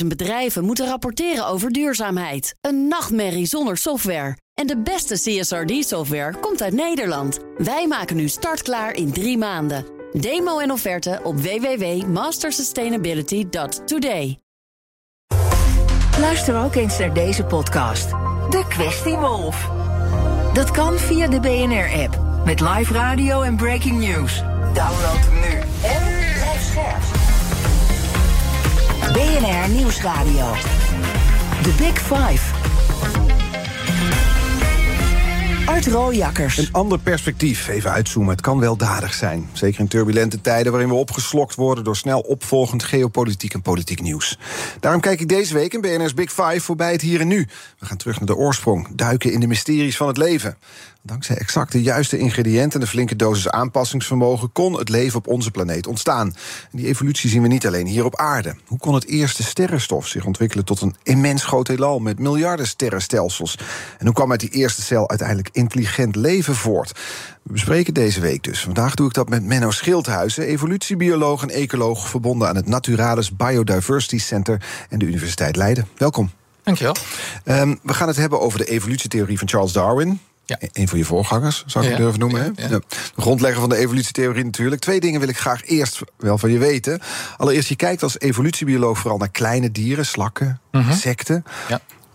50.000 bedrijven moeten rapporteren over duurzaamheid. Een nachtmerrie zonder software. En de beste CSRD-software komt uit Nederland. Wij maken nu startklaar in drie maanden. Demo en offerte op www.mastersustainability.today. Luister ook eens naar deze podcast. De Kwestie Wolf. Dat kan via de BNR-app. Met live radio en breaking news. Download hem nu. En blijf scherp. BNR Nieuwsradio. The Big Five. Art Rooijakkers. Een ander perspectief, even uitzoomen. Het kan weldadig zijn. Zeker in turbulente tijden waarin we opgeslokt worden door snel opvolgend geopolitiek en politiek nieuws. Daarom kijk ik deze week in BNR's Big Five voorbij het hier en nu. We gaan terug naar de oorsprong, duiken in de mysteries van het leven. Dankzij exact de juiste ingrediënten en de flinke dosis aanpassingsvermogen kon het leven op onze planeet ontstaan. En die evolutie zien we niet alleen hier op aarde. Hoe kon het eerste sterrenstof zich ontwikkelen tot een immens groot heelal met miljarden sterrenstelsels? En hoe kwam uit die eerste cel uiteindelijk intelligent leven voort? We bespreken deze week dus. Vandaag doe ik dat met Menno Schildhuizen, evolutiebioloog en ecoloog verbonden aan het Naturalis Biodiversity Center en de Universiteit Leiden. Welkom. Dankjewel. Um, we gaan het hebben over de evolutietheorie van Charles Darwin. Ja. Een van je voorgangers, zou ik ja, durven noemen. Ja. De grondlegger van de evolutietheorie natuurlijk. Twee dingen wil ik graag eerst wel van je weten. Allereerst, je kijkt als evolutiebioloog vooral naar kleine dieren, slakken, mm -hmm. insecten.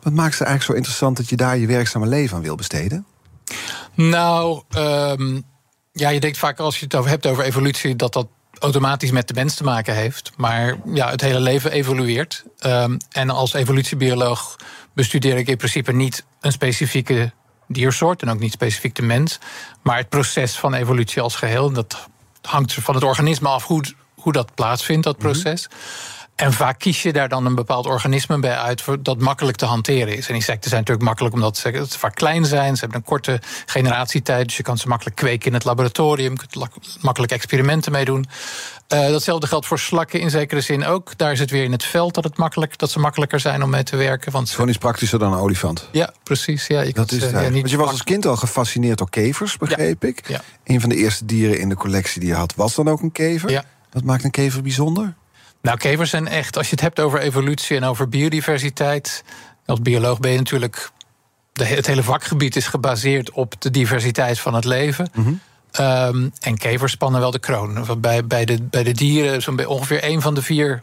Wat maakt ze eigenlijk zo interessant dat je daar je werkzame leven aan wil besteden? Nou, um, ja, je denkt vaak als je het over hebt over evolutie, dat dat automatisch met de mens te maken heeft. Maar ja, het hele leven evolueert. Um, en als evolutiebioloog bestudeer ik in principe niet een specifieke diersoort en ook niet specifiek de mens. Maar het proces van evolutie als geheel. Dat hangt van het organisme af hoe, hoe dat plaatsvindt, dat proces. Mm -hmm. En vaak kies je daar dan een bepaald organisme bij uit dat makkelijk te hanteren is. En insecten zijn natuurlijk makkelijk omdat ze vaak klein zijn. Ze hebben een korte generatietijd, dus je kan ze makkelijk kweken in het laboratorium. Je kunt makkelijk experimenten mee doen. Uh, datzelfde geldt voor slakken in zekere zin ook. Daar is het weer in het veld dat, het makkelijk, dat ze makkelijker zijn om mee te werken. Want Gewoon iets praktischer dan een olifant. Ja, precies. Ja, je dat is uh, ja, niet want je was als kind al gefascineerd door kevers, begreep ja. ik. Ja. Een van de eerste dieren in de collectie die je had, was dan ook een kever. Wat maakt een kever bijzonder? Nou, kevers zijn echt, als je het hebt over evolutie en over biodiversiteit. Als bioloog ben je natuurlijk. De, het hele vakgebied is gebaseerd op de diversiteit van het leven. Mm -hmm. Um, en kevers spannen wel de kroon. Bij, bij, de, bij de dieren, zo'n ongeveer één van de vier.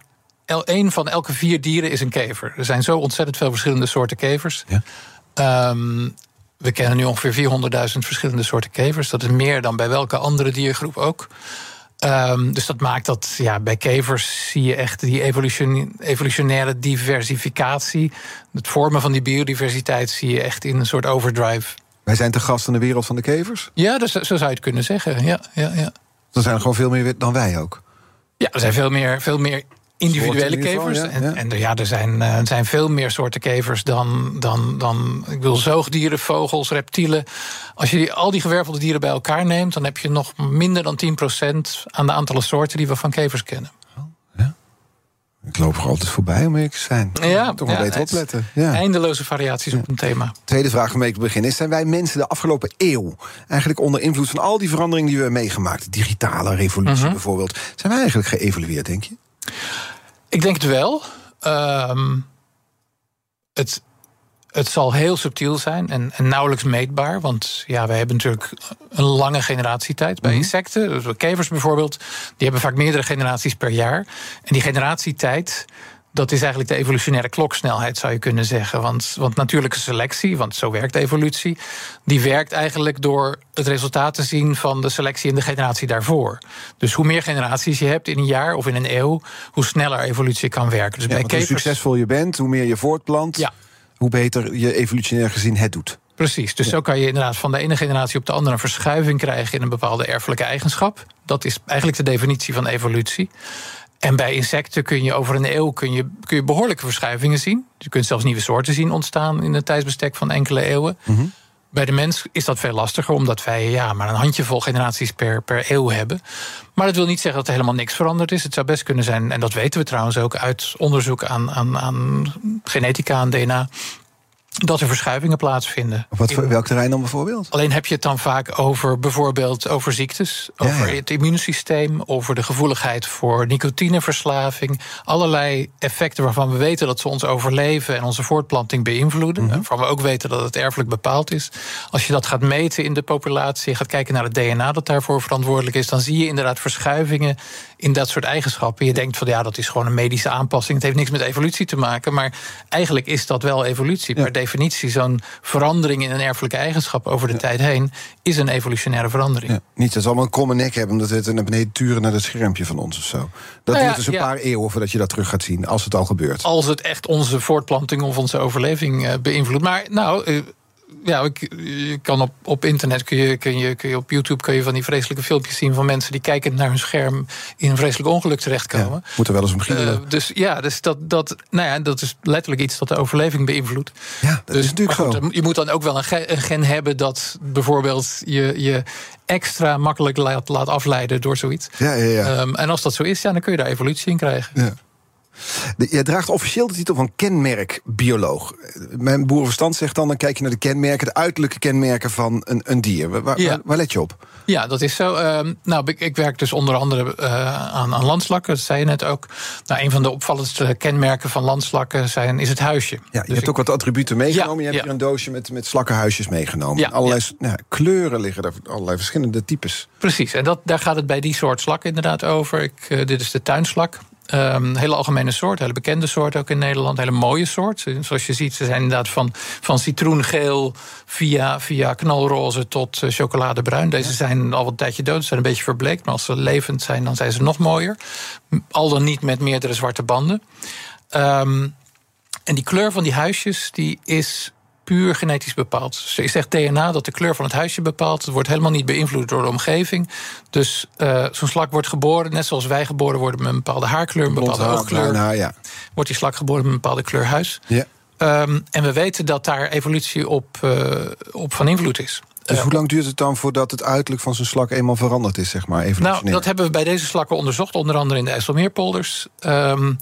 Één van elke vier dieren is een kever. Er zijn zo ontzettend veel verschillende soorten kevers. Ja. Um, we kennen nu ongeveer 400.000 verschillende soorten kevers. Dat is meer dan bij welke andere diergroep ook. Um, dus dat maakt dat ja, bij kevers zie je echt die evolution, evolutionaire diversificatie. Het vormen van die biodiversiteit zie je echt in een soort overdrive. Wij zijn te gast in de wereld van de kevers? Ja, dus, zo zou je het kunnen zeggen. Ja, ja, ja. Dan zijn er gewoon veel meer dan wij ook. Ja, er zijn veel meer, veel meer individuele kevers. Geval, ja, en, ja. en ja, er zijn, uh, er zijn veel meer soorten kevers dan, dan, dan ik wil zoogdieren, vogels, reptielen. Als je die, al die gewervelde dieren bij elkaar neemt, dan heb je nog minder dan 10% aan de aantallen soorten die we van kevers kennen. Ik loop er altijd voorbij om eerlijk te zijn. Ja, toch wel ja, beter opletten. Ja. Eindeloze variaties op een thema. Tweede vraag waarmee ik begin is: zijn wij mensen de afgelopen eeuw eigenlijk onder invloed van al die veranderingen die we hebben meegemaakt, digitale revolutie Mhm. bijvoorbeeld, zijn wij eigenlijk geëvalueerd, denk je? Ik denk het wel. Um, het, het zal heel subtiel zijn en, en, nauwelijks meetbaar. Want ja, wij hebben natuurlijk een lange generatietijd. Bij Mhm. insecten, dus kevers bijvoorbeeld, die hebben vaak meerdere generaties per jaar. En die generatietijd, dat is eigenlijk de evolutionaire kloksnelheid, zou je kunnen zeggen. Want, want natuurlijke selectie, want zo werkt evolutie, die werkt eigenlijk door het resultaat te zien van de selectie in de generatie daarvoor. Dus hoe meer generaties je hebt in een jaar of in een eeuw, hoe sneller evolutie kan werken. Dus Ja, bij hoe succesvol je bent, hoe meer je voortplant, Ja. Hoe beter je evolutionair gezien het doet. Precies, dus zo kan je inderdaad van de ene generatie op de andere een verschuiving krijgen in een bepaalde erfelijke eigenschap. Dat is eigenlijk de definitie van evolutie. En bij insecten kun je over een eeuw kun je, kun je behoorlijke verschuivingen zien. Je kunt zelfs nieuwe soorten zien ontstaan in het tijdsbestek van enkele eeuwen. Mhm. Bij de mens is dat veel lastiger, omdat wij ja, maar een handjevol generaties per, per eeuw hebben. Maar dat wil niet zeggen dat er helemaal niks veranderd is. Het zou best kunnen zijn, en dat weten we trouwens ook uit onderzoek aan, aan, aan genetica en DNA. Dat er verschuivingen plaatsvinden. Op wat, welk terrein dan bijvoorbeeld? Alleen heb je het dan vaak over bijvoorbeeld over ziektes, over het immuunsysteem, over de gevoeligheid voor nicotineverslaving. Allerlei effecten waarvan we weten dat ze ons overleven en onze voortplanting beïnvloeden. Mm Waarvan we ook weten dat het erfelijk bepaald is. Als je dat gaat meten in de populatie, gaat kijken naar het DNA dat daarvoor verantwoordelijk is, dan zie je inderdaad verschuivingen in dat soort eigenschappen. Je denkt van ja, dat is gewoon een medische aanpassing. Het heeft niks met evolutie te maken. Maar eigenlijk is dat wel evolutie. Per definitie, zo'n verandering in een erfelijke eigenschap over de tijd heen is een evolutionaire verandering. Ja, niet dat ze allemaal een kromme nek hebben, omdat het naar beneden turen naar het schermpje van ons of zo. Dat nou duurt dus een paar eeuwen voordat je dat terug gaat zien, als het al gebeurt. Als het echt onze voortplanting of onze overleving uh, beïnvloedt. Maar nou, uh, ja, je kan op, op internet kun je, kun, je, kun je op YouTube kun je van die vreselijke filmpjes zien van mensen die kijkend naar hun scherm in een vreselijk ongeluk terechtkomen. Ja, moet er wel eens om uh, dus ja, dus dat, dat, nou ja, dat is letterlijk iets dat de overleving beïnvloedt. Ja, dat dus, is natuurlijk zo. je moet dan ook wel een, gen, een gen hebben dat bijvoorbeeld je, je extra makkelijk laat, laat afleiden door zoiets. Ja, ja, ja. Um, en als dat zo is, ja, dan kun je daar evolutie in krijgen. Ja. Jij draagt officieel de titel van kenmerkbioloog. Mijn boerenverstand zegt dan, dan kijk je naar de kenmerken... de uiterlijke kenmerken van een, een dier. Waar, waar, let je op? Ja, dat is zo. Uh, nou, ik, ik, werk dus onder andere uh, aan, aan landslakken, dat zei je net ook. Nou, een van de opvallendste kenmerken van landslakken zijn, is het huisje. Ja, je dus hebt ook wat attributen meegenomen. je hebt hier een doosje met, met slakkenhuisjes meegenomen. Allerlei nou, kleuren liggen er, allerlei verschillende types. Precies, en dat, daar gaat het bij die soort slak inderdaad over. Ik, uh, dit is de tuinslak. Um, hele algemene soort, hele bekende soort ook in Nederland. Hele mooie soort. Zoals je ziet, ze zijn inderdaad van, van citroengeel via, via knalroze tot uh, chocoladebruin. Deze zijn al wat tijdje dood, zijn een beetje verbleekt. Maar als ze levend zijn, dan zijn ze nog mooier. Al dan niet met meerdere zwarte banden. Um, en die kleur van die huisjes die is puur genetisch bepaald. Dus je zegt DNA dat de kleur van het huisje bepaalt. Het wordt helemaal niet beïnvloed door de omgeving. Dus uh, zo'n slak wordt geboren, net zoals wij geboren worden met een bepaalde haarkleur, een bepaalde oogkleur. Nou, ja. Wordt die slak geboren met een bepaalde kleur huis. Ja. Um, en we weten dat daar evolutie op, uh, op van invloed is. Dus hoe lang duurt het dan voordat het uiterlijk van zo'n slak eenmaal veranderd is, zeg maar? Nou, dat hebben we bij deze slakken onderzocht, onder andere in de IJsselmeerpolders. Um,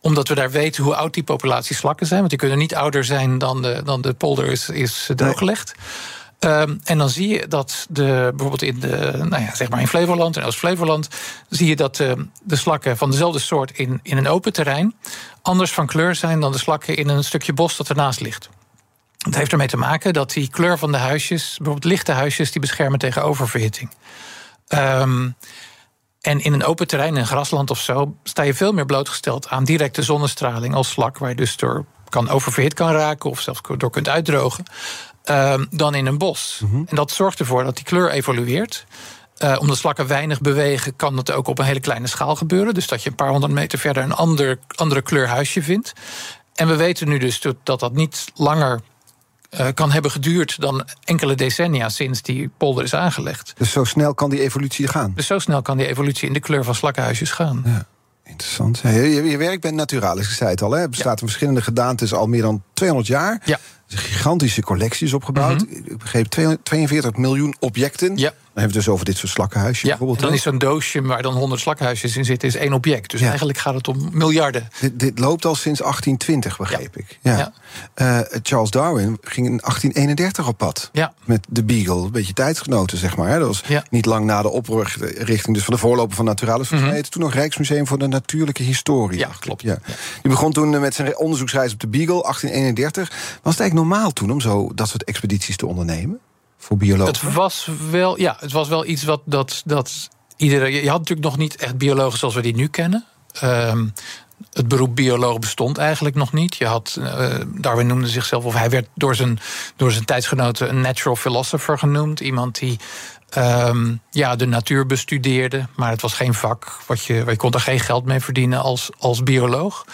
omdat we daar weten hoe oud die populatie slakken zijn. Want die kunnen niet ouder zijn dan de, dan de polder is, is drooggelegd. Um, en dan zie je dat de, bijvoorbeeld in, de, nou ja, zeg maar in Flevoland en Oost-Flevoland... zie je dat de, de slakken van dezelfde soort in, in een open terrein... anders van kleur zijn dan de slakken in een stukje bos dat ernaast ligt. Het heeft ermee te maken dat die kleur van de huisjes... bijvoorbeeld lichte huisjes, die beschermen tegen oververhitting. Um, en in een open terrein, in grasland of zo, sta je veel meer blootgesteld aan directe zonnestraling als slak, waar je dus door kan oververhit kan raken of zelfs door kunt uitdrogen, uh, dan in een bos. Mhm. En dat zorgt ervoor dat die kleur evolueert. Uh, omdat slakken weinig bewegen, kan dat ook op een hele kleine schaal gebeuren. Dus dat je een paar honderd meter verder een ander, andere kleur huisje vindt. En we weten nu dus dat dat niet langer uh, kan hebben geduurd dan enkele decennia sinds die polder is aangelegd. Dus zo snel kan die evolutie gaan? Dus zo snel kan die evolutie in de kleur van slakkenhuisjes gaan. Ja. Interessant. Je, je, werk bent naturalis, ik zei het al. Hè? Het bestaat ja. verschillende gedaantes al meer dan 200 jaar. Ja. Gigantische collecties opgebouwd. Mm -hmm. Ik begreep 42 miljoen objecten. Ja. Dan hebben we het dus over dit soort slakkenhuisjes. Ja, bijvoorbeeld. dan is zo'n doosje waar dan 100 slakkenhuisjes in zitten, is één object. Dus ja. eigenlijk gaat het om miljarden. Dit, dit, loopt al sinds 1820, begreep ja. ik. Ja. Uh, Charles Darwin ging in 1831 op pad. Ja. Met de Beagle. Een beetje tijdsgenoten, zeg maar. Dat was niet lang na de oprichting dus van de voorloper van Naturalis. Mm -hmm. Toen nog Rijksmuseum voor de Natuurlijke Historie. Ja, klopt. Ja. Die begon toen met zijn onderzoeksreis op de Beagle, 1831. Was het eigenlijk normaal toen om zo dat soort expedities te ondernemen? Voor? Het was wel, ja, het was wel iets wat dat, dat iedereen. Je had natuurlijk nog niet echt biologen zoals we die nu kennen. Um, het beroep bioloog bestond eigenlijk nog niet. Je had, uh, Darwin noemde zichzelf, of hij werd door zijn, door zijn tijdsgenoten een natural philosopher genoemd. Iemand die um, ja, de natuur bestudeerde, maar het was geen vak. Wat je, je kon er geen geld mee verdienen als, als bioloog.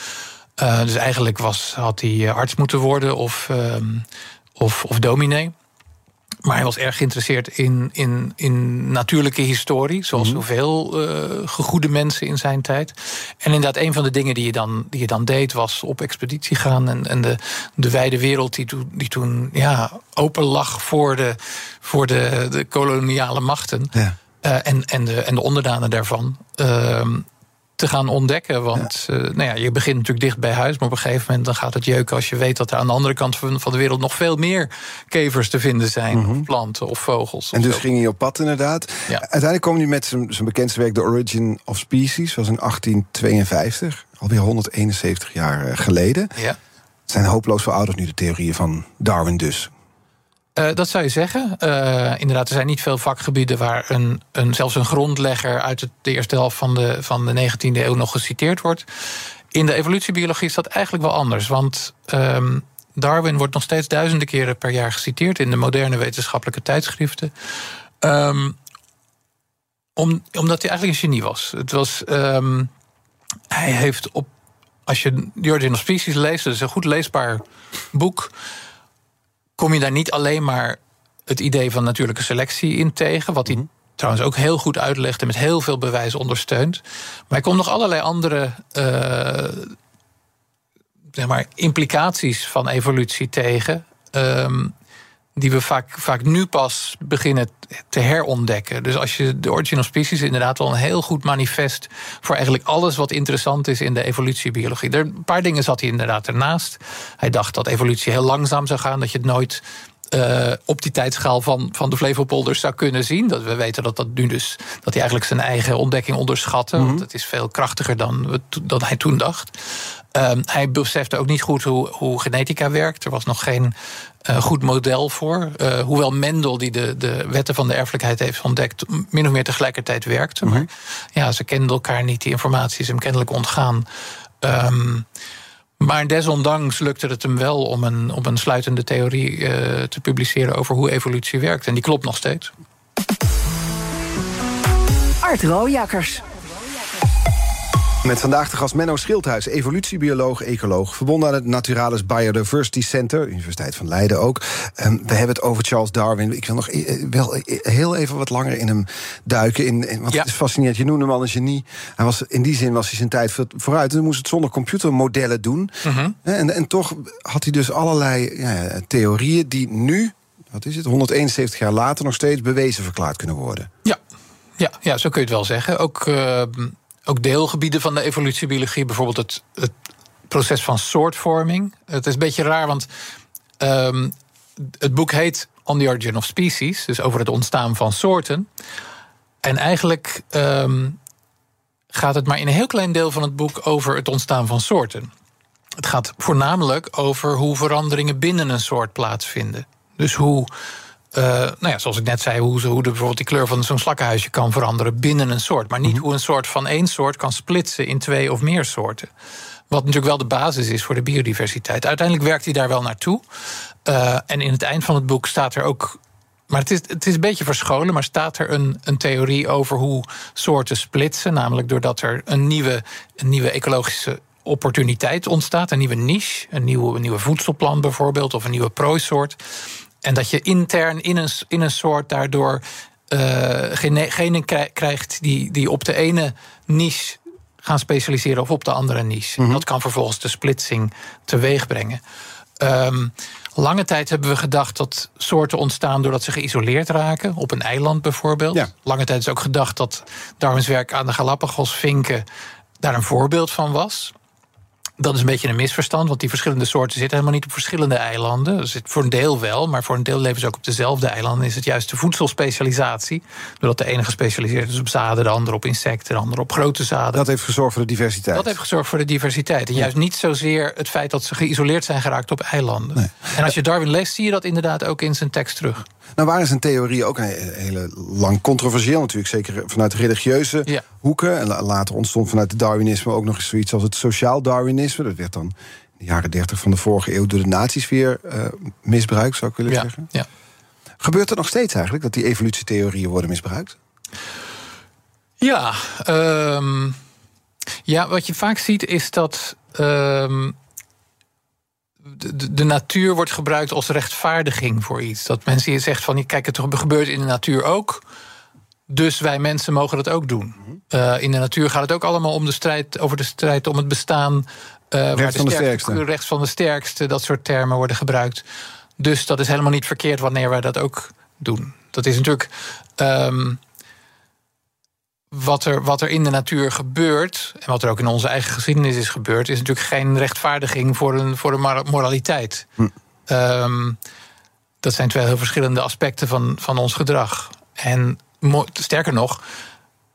Uh, dus eigenlijk was, had hij arts moeten worden of, um, of, of dominee. Maar hij was erg geïnteresseerd in, in, in natuurlijke historie, zoals mm -hmm. zoveel uh, gegoede mensen in zijn tijd. En inderdaad, een van de dingen die je dan, die je dan deed, was op expeditie gaan. En, en de, de wijde wereld die, to, die toen ja, open lag voor de, voor de, de koloniale machten. Ja. Uh, en, en, de, en de onderdanen daarvan. Uh, te gaan ontdekken. Want eh, nou ja, je begint natuurlijk dicht bij huis, maar op een gegeven moment dan gaat het jeuken als je weet dat er aan de andere kant van, van de wereld nog veel meer kevers te vinden zijn, of planten of vogels. En of dus zo. ging hij op pad inderdaad. Ja. Uiteindelijk kwam hij met zijn, zijn bekendste werk The Origin of Species, was in 1852, alweer 171 jaar eh, geleden. Ja. Het zijn hopeloos verouderd nu de theorieën van Darwin dus. Eh, dat zou je zeggen. Eh, inderdaad, er zijn niet veel vakgebieden waar een, een, zelfs een grondlegger uit de eerste helft van de, van de 19e eeuw nog geciteerd wordt. In de evolutiebiologie is dat eigenlijk wel anders. Want ehm, Darwin wordt nog steeds duizenden keren per jaar geciteerd in de moderne wetenschappelijke tijdschriften. Ehm, om, omdat hij eigenlijk een genie was. Het was ehm, hij heeft op. Als je The Origin of Species leest, dat is een goed leesbaar boek kom je daar niet alleen maar het idee van natuurlijke selectie in tegen, wat hij trouwens ook heel goed uitlegt en met heel veel bewijs ondersteunt. Maar hij komt nog allerlei andere eh, zeg maar, implicaties van evolutie tegen. ehm, die we vaak, nu pas beginnen te herontdekken. Dus als je de Origin of Species is inderdaad wel een heel goed manifest voor eigenlijk alles wat interessant is in de evolutiebiologie. Er een paar dingen zat hij inderdaad ernaast. Hij dacht dat evolutie heel langzaam zou gaan, dat je het nooit eh, op die tijdschaal van, van de Flevopolders zou kunnen zien. Dat we weten dat dat nu dus dat hij eigenlijk zijn eigen ontdekking onderschatte. Want het is veel krachtiger dan, dan hij toen dacht. Ehm, hij besefte ook niet goed hoe, hoe genetica werkt. Er was nog geen eh, goed model voor. Eh, hoewel Mendel, die de, de wetten van de erfelijkheid heeft ontdekt, min of meer tegelijkertijd werkte. Maar ja, ze kenden elkaar niet. Die informatie is hem kennelijk ontgaan. Ehm, maar desondanks lukte het hem wel om een, om een sluitende theorie eh, te publiceren over hoe evolutie werkt. En die klopt nog steeds. Art Rooijakkers. Met vandaag de gast Menno Schildhuis, evolutiebioloog, ecoloog... verbonden aan het Naturalis Biodiversity Center, Universiteit van Leiden ook. Ehm, we hebben het over Charles Darwin. Ik wil nog eh, wel eh, heel even wat langer in hem duiken. In, in- want Ja. het is fascinerend, je noemde hem al een genie. Hij was, in die zin was hij zijn tijd voor- vooruit. En hij moest het zonder computermodellen doen. Mhm. En, en toch had hij dus allerlei ja, theorieën... die nu, wat is het, 171 jaar later... nog steeds bewezen verklaard kunnen worden. Ja, ja, ja zo kun je het wel zeggen. Ook, eh, ook deelgebieden van de evolutiebiologie, bijvoorbeeld het, het proces van soortvorming. Het is een beetje raar, want ehm, het boek heet On the Origin of Species, dus over het ontstaan van soorten. En eigenlijk ehm, gaat het maar in een heel klein deel van het boek over het ontstaan van soorten. Het gaat voornamelijk over hoe veranderingen binnen een soort plaatsvinden. Dus hoe, eh, nou ja, zoals ik net zei, hoe, ze- hoe de, bijvoorbeeld die kleur van zo'n slakkenhuisje kan veranderen binnen een soort. Maar niet hoe een soort van één soort kan splitsen in twee of meer soorten. Wat natuurlijk wel de basis is voor de biodiversiteit. Uiteindelijk werkt hij daar wel naartoe. Eh, en in het eind van het boek staat er ook. Maar het is, het is een beetje verscholen, maar staat er een, een theorie over hoe soorten splitsen. Namelijk doordat er een nieuwe, een nieuwe ecologische opportuniteit ontstaat. Een nieuwe niche, een nieuwe, een nieuwe voedselplant bijvoorbeeld, of een nieuwe prooisoort. En dat je intern in een, in een soort daardoor eh gene- genen krij- krijgt die, die op de ene niche gaan specialiseren of op de andere niche. En Dat kan vervolgens de splitsing teweeg brengen. Ehm, lange tijd hebben we gedacht dat soorten ontstaan doordat ze geïsoleerd raken, op een eiland bijvoorbeeld. Ja. Lange tijd is ook gedacht dat Darwins werk aan de Galapagos-vinken daar een voorbeeld van was. Dat is een beetje een misverstand, want die verschillende soorten zitten helemaal niet op verschillende eilanden. Zit voor een deel wel, maar voor een deel leven ze ook op dezelfde eilanden. Is het juist de voedselspecialisatie, doordat de ene gespecialiseerd is op zaden, de andere op insecten, de andere op grote zaden. Dat heeft gezorgd voor de diversiteit. Dat heeft gezorgd voor de diversiteit. En juist niet zozeer het feit dat ze geïsoleerd zijn geraakt op eilanden. En als je Darwin leest, zie je dat inderdaad ook in zijn tekst terug. Nou waren zijn theorieën ook een hele lang controversieel natuurlijk. Zeker vanuit religieuze Ja. hoeken. En la- later ontstond vanuit het Darwinisme ook nog eens zoiets als het sociaal Darwinisme. Dat werd dan in de jaren 30 van de vorige eeuw door de nazi's weer eh, misbruikt, zou ik willen Ja, zeggen. ja. Gebeurt het nog steeds eigenlijk dat die evolutietheorieën worden misbruikt? Ja, ehm, ja, wat je vaak ziet is dat ehm, de, natuur wordt gebruikt als rechtvaardiging voor iets. Dat mensen hier zeggen van, kijk, het gebeurt in de natuur ook. Dus wij mensen mogen dat ook doen. Eh, in de natuur gaat het ook allemaal om de strijd, over de strijd om het bestaan. eh, waar van de sterkste. Rechts van de sterkste, dat soort termen worden gebruikt. Dus dat is helemaal niet verkeerd wanneer wij dat ook doen. Dat is natuurlijk. ehm, wat er, wat er in de natuur gebeurt, en wat er ook in onze eigen geschiedenis is gebeurd, is natuurlijk geen rechtvaardiging voor een, voor een moraliteit. Hm. Ehm, dat zijn twee heel verschillende aspecten van, van ons gedrag. En sterker nog,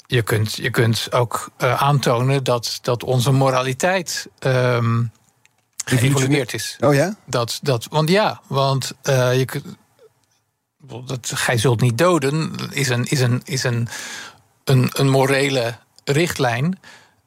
je kunt, je kunt ook uh, aantonen dat, dat onze moraliteit um, geëvolueerd is. Oh ja? Dat, dat, want ja, want uh, je kunt. Dat, gij zult niet doden is een, is een, is een, een, morele richtlijn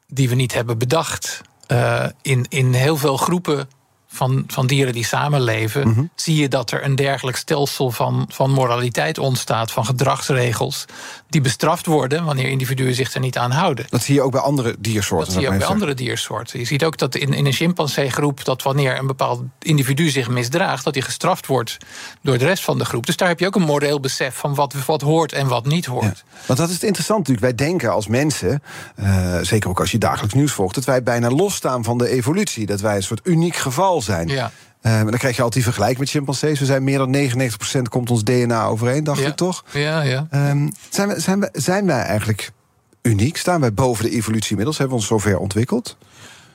die we niet hebben bedacht. Uh, in, in heel veel groepen van, van dieren die samenleven, mhm. zie je dat er een dergelijk stelsel van, van moraliteit ontstaat, van gedragsregels, die bestraft worden wanneer individuen zich er niet aan houden. Dat zie je ook bij andere diersoorten. Dat zie je ook bij andere diersoorten. Je ziet ook dat in, in een chimpanseegroep dat wanneer een bepaald individu zich misdraagt, dat hij gestraft wordt door de rest van de groep. Dus daar heb je ook een moreel besef van wat, wat hoort en wat niet hoort. want dat is het interessant natuurlijk. Wij denken als mensen, uh, zeker ook als je dagelijks nieuws volgt, dat wij bijna losstaan van de evolutie. Dat wij een soort uniek geval zijn. Ja. Uh, dan krijg je altijd die vergelijk met chimpansees. We zijn meer dan 99% komt ons DNA overeen, dacht ja. ik toch? Ja, ja. Um, zijn, we, zijn, we, zijn wij eigenlijk uniek? Staan wij boven de evolutie inmiddels? Hebben we ons zover ontwikkeld?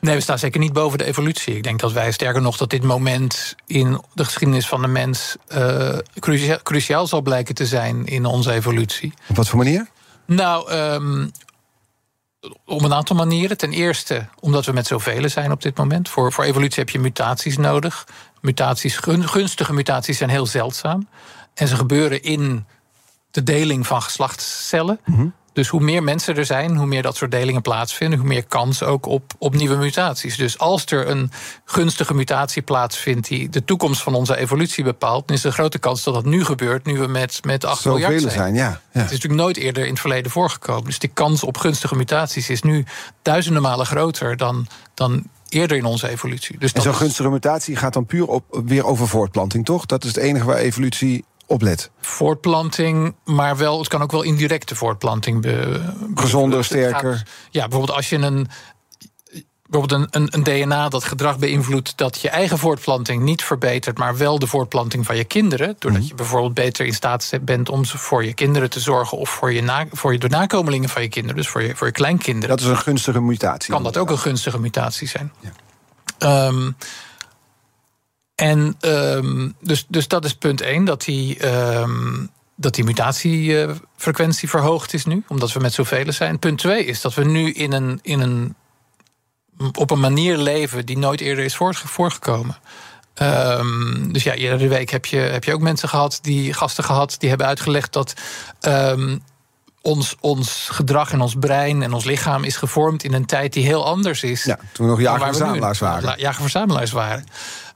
Nee, we staan zeker niet boven de evolutie. Ik denk dat wij sterker nog dat dit moment in de geschiedenis van de mens uh, cruciaal, cruciaal zal blijken te zijn in onze evolutie. Op wat voor manier? Nou, um, op een aantal manieren. Ten eerste omdat we met zoveel zijn op dit moment. Voor, voor evolutie heb je mutaties nodig. Mutaties, gunstige mutaties zijn heel zeldzaam. En ze gebeuren in de deling van geslachtscellen. Mm dus hoe meer mensen er zijn, hoe meer dat soort delingen plaatsvinden, hoe meer kans ook op, op nieuwe mutaties. Dus als er een gunstige mutatie plaatsvindt die de toekomst van onze evolutie bepaalt, dan is er een grote kans dat dat nu gebeurt, nu we met, met 8 Zo miljard zijn. zijn ja, ja. Het is natuurlijk nooit eerder in het verleden voorgekomen. Dus die kans op gunstige mutaties is nu duizenden malen groter dan, dan eerder in onze evolutie. Dus en zo'n gunstige mutatie gaat dan puur op, weer over voortplanting, toch? Dat is het enige waar evolutie oplet. Voortplanting, maar wel, het kan ook wel indirecte voortplanting. Be, Gezonder, sterker. ja, bijvoorbeeld als je een. Bijvoorbeeld een, een, een, DNA dat gedrag beïnvloedt dat je eigen voortplanting niet verbetert, maar wel de voortplanting van je kinderen. Doordat mhm. je bijvoorbeeld beter in staat bent om voor je kinderen te zorgen of voor, je na, voor je, de nakomelingen van je kinderen, dus voor je, voor je kleinkinderen. Dat is een gunstige mutatie. Kan dat ook een gunstige mutatie zijn? Ja. Um, en um, dus, dus dat is punt één, dat die, um, dat die mutatiefrequentie verhoogd is nu, omdat we met zoveel zijn. Punt twee is dat we nu in een, in een, op een manier leven die nooit eerder is voorgekomen. Um, dus ja, iedere week heb je, heb je ook mensen gehad, die gasten gehad, die hebben uitgelegd dat ons, ons gedrag en ons brein en ons lichaam is gevormd in een tijd die heel anders is. Ja, toen we nog jager-verzamelaars waren. Jager-verzamelaars waren.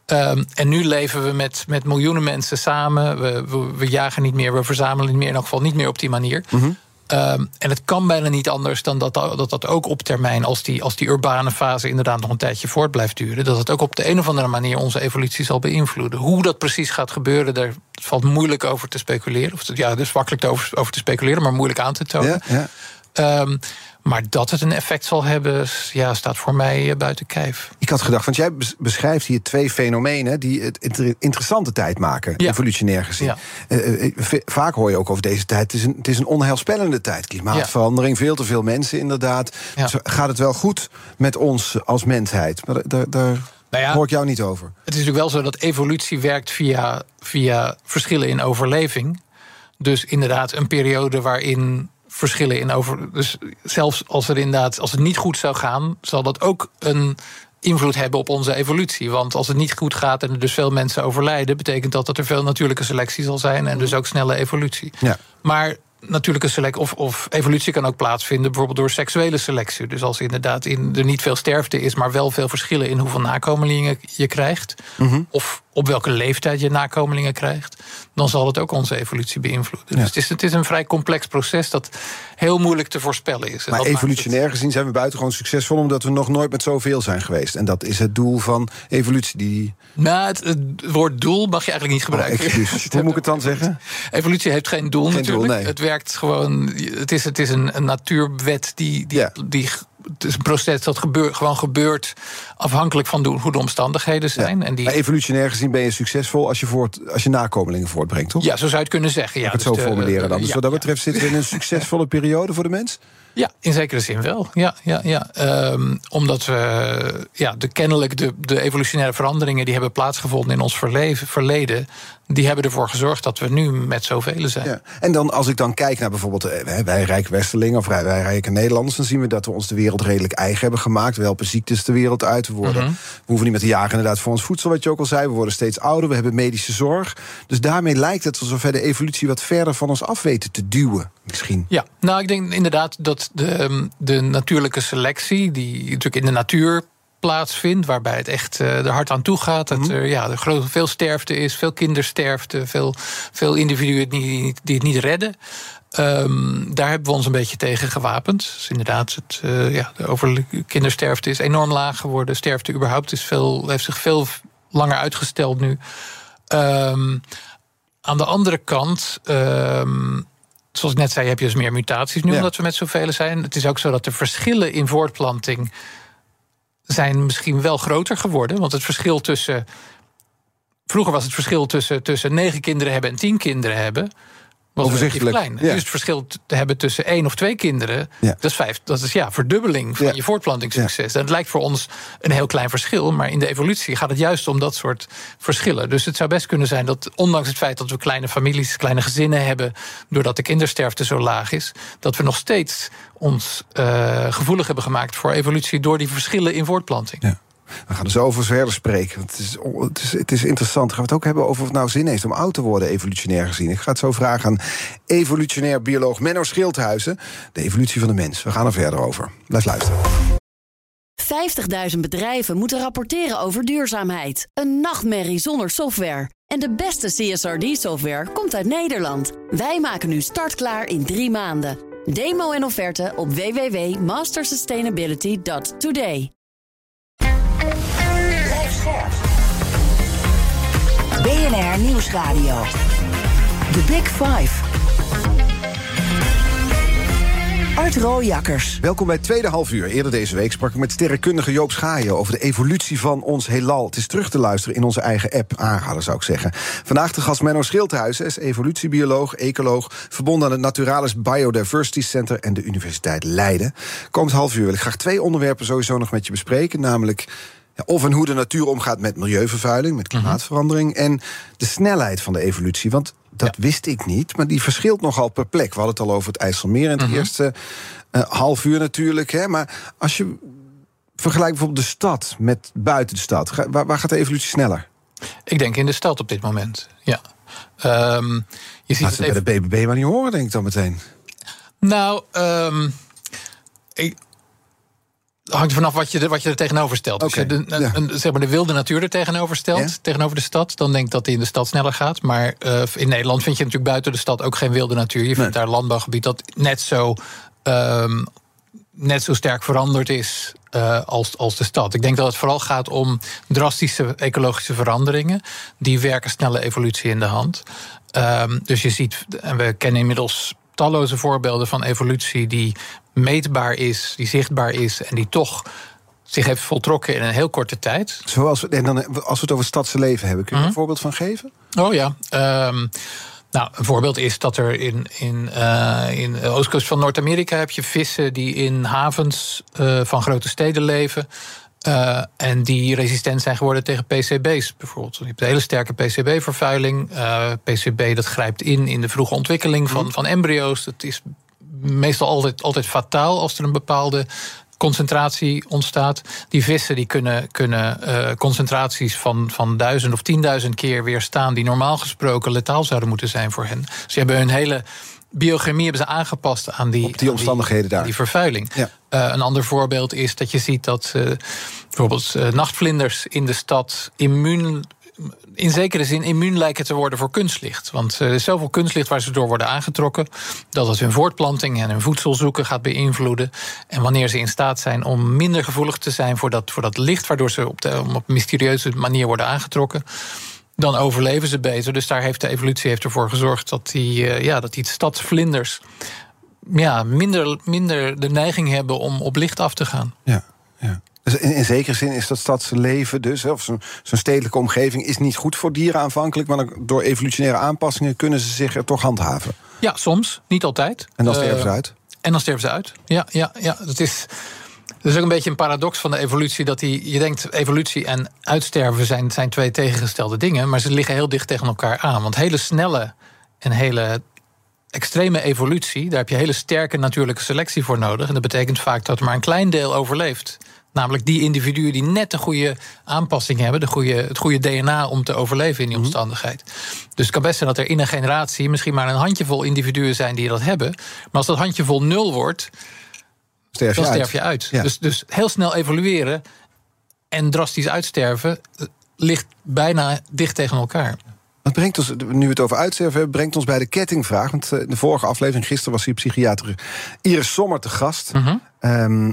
Um, en nu leven we met, met miljoenen mensen samen. We, we, we, jagen niet meer, we verzamelen niet meer, in elk geval niet meer op die manier. Mm -hmm. um, en het kan bijna niet anders dan dat, dat dat ook op termijn, als die, als die urbane fase inderdaad nog een tijdje voort blijft duren, dat het ook op de een of andere manier onze evolutie zal beïnvloeden. Hoe dat precies gaat gebeuren, daar valt moeilijk over te speculeren. Of ja, dus makkelijk over, over te speculeren, maar moeilijk aan te tonen. Ja, ja. Um, maar dat het een effect zal hebben, ja, staat voor mij eh, buiten kijf. Ik had gedacht, want jij beschrijft hier twee fenomenen die het interessante tijd maken, evolutionair gezien. Ja. Uh, vaak hoor je ook over deze tijd. Het is een, het is een onheilspellende tijd. Klimaatverandering, veel te veel mensen inderdaad. Dus gaat het wel goed met ons als mensheid? Maar daar, daar nou ja, hoor ik jou niet over. Het is natuurlijk wel zo dat evolutie werkt via, via verschillen in overleving. Dus inderdaad, een periode waarin verschillen in over. Dus zelfs als, er inderdaad, als het niet goed zou gaan, zal dat ook een invloed hebben op onze evolutie. Want als het niet goed gaat en er dus veel mensen overlijden, betekent dat dat er veel natuurlijke selectie zal zijn en dus ook snelle evolutie. Ja. Maar natuurlijke selectie of, of evolutie kan ook plaatsvinden, bijvoorbeeld door seksuele selectie. Dus als inderdaad in, er niet veel sterfte is, maar wel veel verschillen in hoeveel nakomelingen je krijgt, mhm. of op welke leeftijd je nakomelingen krijgt, dan zal het ook onze evolutie beïnvloeden. Dus het is, het is een vrij complex proces dat heel moeilijk te voorspellen is. maar evolutionair gezien zijn we buitengewoon succesvol omdat we nog nooit met zoveel zijn geweest. En dat is het doel van evolutie. Die... Nou, het, woord doel mag je eigenlijk niet gebruiken. Oh. Hoe moet ik het dan zeggen? Evolutie heeft geen doel geen natuurlijk. Doel, nee. Het werkt gewoon. Het is, het is een, een natuurwet die, die, die het is een proces dat gebeurt, gewoon gebeurt afhankelijk van hoe de omstandigheden zijn. En die... Maar evolutionair gezien ben je succesvol als je, voort, als je nakomelingen voortbrengt, toch? Ja, zo zou je het kunnen zeggen. Ja, ik het dus zo formuleren dan. Dus wat dat betreft zitten we in een succesvolle periode voor de mens? Ja, in zekere zin wel. Ja, ja, ja. Um, omdat we ja, de, kennelijk de, de evolutionaire veranderingen die hebben plaatsgevonden in ons verleden, die hebben ervoor gezorgd dat we nu met zoveel zijn. Ja. En dan als ik dan kijk naar bijvoorbeeld eh, wij Rijk Westerling of wij, wij Rijke Nederlanders, dan zien we dat we ons de wereld redelijk eigen hebben gemaakt. We helpen ziektes de wereld uit. We, worden, mhm. we hoeven niet met te jagen inderdaad voor ons voedsel, wat je ook al zei. We worden steeds ouder, we hebben medische zorg. Dus daarmee lijkt het alsof we de evolutie wat verder van ons af weten te duwen, misschien. Ja, nou ik denk inderdaad dat de, ehm, de natuurlijke selectie, die natuurlijk in de natuur plaatsvindt, waarbij het echt uh, er hard aan toe gaat. Dat mhm. er ja, er groot, veel sterfte is, veel kindersterfte, veel, veel individuen die, die het niet redden. Um, daar hebben we ons een beetje tegen gewapend. Dus inderdaad, het, uh, ja, de over kindersterfte is enorm laag geworden. Sterfte überhaupt is veel, heeft zich veel langer uitgesteld nu. Um, aan de andere kant. Um, zoals ik net zei, heb je dus meer mutaties nu, omdat we met zoveel zijn. Het is ook zo dat de verschillen in voortplanting zijn misschien wel groter geworden. Want het verschil tussen. Vroeger was het verschil tussen, tussen negen kinderen hebben en tien kinderen hebben was Overzichtelijk. klein. Ja. Dus het verschil te hebben tussen één of twee kinderen, dat is vijf. Dat is ja, verdubbeling van je voortplantingssucces. Dat lijkt voor ons een heel klein verschil, maar in de evolutie gaat het juist om dat soort verschillen. Dus het zou best kunnen zijn dat, ondanks het feit dat we kleine families, kleine gezinnen hebben, doordat de kindersterfte zo laag is, dat we nog steeds ons uh, gevoelig hebben gemaakt voor evolutie door die verschillen in voortplanting. We gaan er zo over verder spreken. Het is, het, is, het is interessant. Gaan we het ook hebben over of het nou zin heeft om oud te worden, evolutionair gezien. Ik ga het zo vragen aan evolutionair bioloog Menno Schildhuizen. De evolutie van de mens. We gaan er verder over. Blijf luisteren. 50.000 bedrijven moeten rapporteren over duurzaamheid. Een nachtmerrie zonder software. En de beste CSRD-software komt uit Nederland. Wij maken nu startklaar in drie maanden. Demo en offerte op www.mastersustainability.today. BNR Nieuwsradio. The Big Five. Art Rooijakkers. Welkom bij tweede half uur. Eerder deze week sprak ik met sterrenkundige Joop Schaaien... over de evolutie van ons heelal. Het is terug te luisteren in onze eigen app, aanraden zou ik zeggen. Vandaag de gast Menno Schildhuizen, is evolutiebioloog, ecoloog... verbonden aan het Naturalis Biodiversity Center en de Universiteit Leiden. Komend half uur wil ik graag twee onderwerpen sowieso nog met je bespreken... namelijk of en hoe de natuur omgaat met milieuvervuiling, met mhm. klimaatverandering. En de snelheid van de evolutie. Want dat wist ik niet, maar die verschilt nogal per plek. We hadden het al over het IJsselmeer in het mhm. eerste uh, half uur natuurlijk. Hè, maar als je vergelijkt bijvoorbeeld de stad met buiten de stad, waar, waar gaat de evolutie sneller? Ik denk in de stad op dit moment, ja. Um, je ziet het even... bij de BBB maar niet horen, denk ik dan meteen. Nou, um, ik, hangt er vanaf wat je, wat je er tegenover stelt. Als je de, een, zeg maar de wilde natuur er tegenover stelt, tegenover de stad, dan denk ik dat die in de stad sneller gaat. Maar uh, in Nederland vind je natuurlijk buiten de stad ook geen wilde natuur. Je vindt daar landbouwgebied dat net zo, um, net zo sterk veranderd is uh, als, als de stad. Ik denk dat het vooral gaat om drastische ecologische veranderingen. Die werken snelle evolutie in de hand. Um, dus je ziet, en we kennen inmiddels talloze voorbeelden van evolutie die meetbaar is, die zichtbaar is en die toch zich heeft voltrokken in een heel korte tijd. Zoals we, en dan, als we het over stadse leven hebben, kun je er een voorbeeld van geven? Oh ja. Um, nou, een voorbeeld is dat er in, in, uh, in de oostkust van Noord-Amerika heb je vissen die in havens uh, van grote steden leven. Uh, en die resistent zijn geworden tegen PCB's bijvoorbeeld. Je hebt een hele sterke PCB-vervuiling. PCB dat grijpt in in de vroege ontwikkeling van, mhm. van embryo's. Dat is meestal altijd, altijd fataal als er een bepaalde concentratie ontstaat. Die vissen die kunnen, kunnen uh, concentraties van, van duizend of tienduizend keer weerstaan... die normaal gesproken letaal zouden moeten zijn voor hen. Ze hebben hun hele biochemie hebben ze aangepast aan die, die omstandigheden daar. Die vervuiling. Ja. Uh, een ander voorbeeld is dat je ziet dat uh, bijvoorbeeld uh, nachtvlinders in de stad immuun in zekere zin immuun lijken te worden voor kunstlicht. Want er is zoveel kunstlicht waar ze door worden aangetrokken... dat het hun voortplanting en hun voedselzoeken gaat beïnvloeden. En wanneer ze in staat zijn om minder gevoelig te zijn... voor dat, voor dat licht, waardoor ze op, de, op een mysterieuze manier worden aangetrokken dan overleven ze beter. Dus daar heeft de evolutie heeft ervoor gezorgd dat die, uh, ja, dat die stadsvlinders ja, minder, minder de neiging hebben om op licht af te gaan. Ja, ja. Dus in, in zekere zin is dat stadsleven dus, of zo'n stedelijke omgeving, is niet goed voor dieren aanvankelijk, maar door evolutionaire aanpassingen kunnen ze zich er toch handhaven. Ja, soms, niet altijd. En dan sterven ze uh, uit? En dan sterven ze uit. Ja, ja, ja. Dat is. Dat is ook een beetje een paradox van de evolutie. Dat die, je denkt, evolutie en uitsterven zijn, zijn twee tegengestelde dingen. Maar ze liggen heel dicht tegen elkaar aan. Want hele snelle en hele extreme evolutie, daar heb je hele sterke natuurlijke selectie voor nodig. En dat betekent vaak dat er maar een klein deel overleeft. Namelijk die individuen die net de goede aanpassing hebben, de goede, het goede DNA om te overleven in die mhm. omstandigheid. Dus het kan best zijn dat er in een generatie misschien maar een handjevol individuen zijn die dat hebben. Maar als dat handjevol nul wordt, sterf dan sterf je uit. Dus, dus heel snel evolueren en drastisch uitsterven eh, ligt bijna dicht tegen elkaar. Dat brengt ons, nu we het over uitsterven hebben, brengt ons bij de kettingvraag. Want eh, in de vorige aflevering, gisteren, was hier psychiater Iris Sommer te gast. Mm -hmm.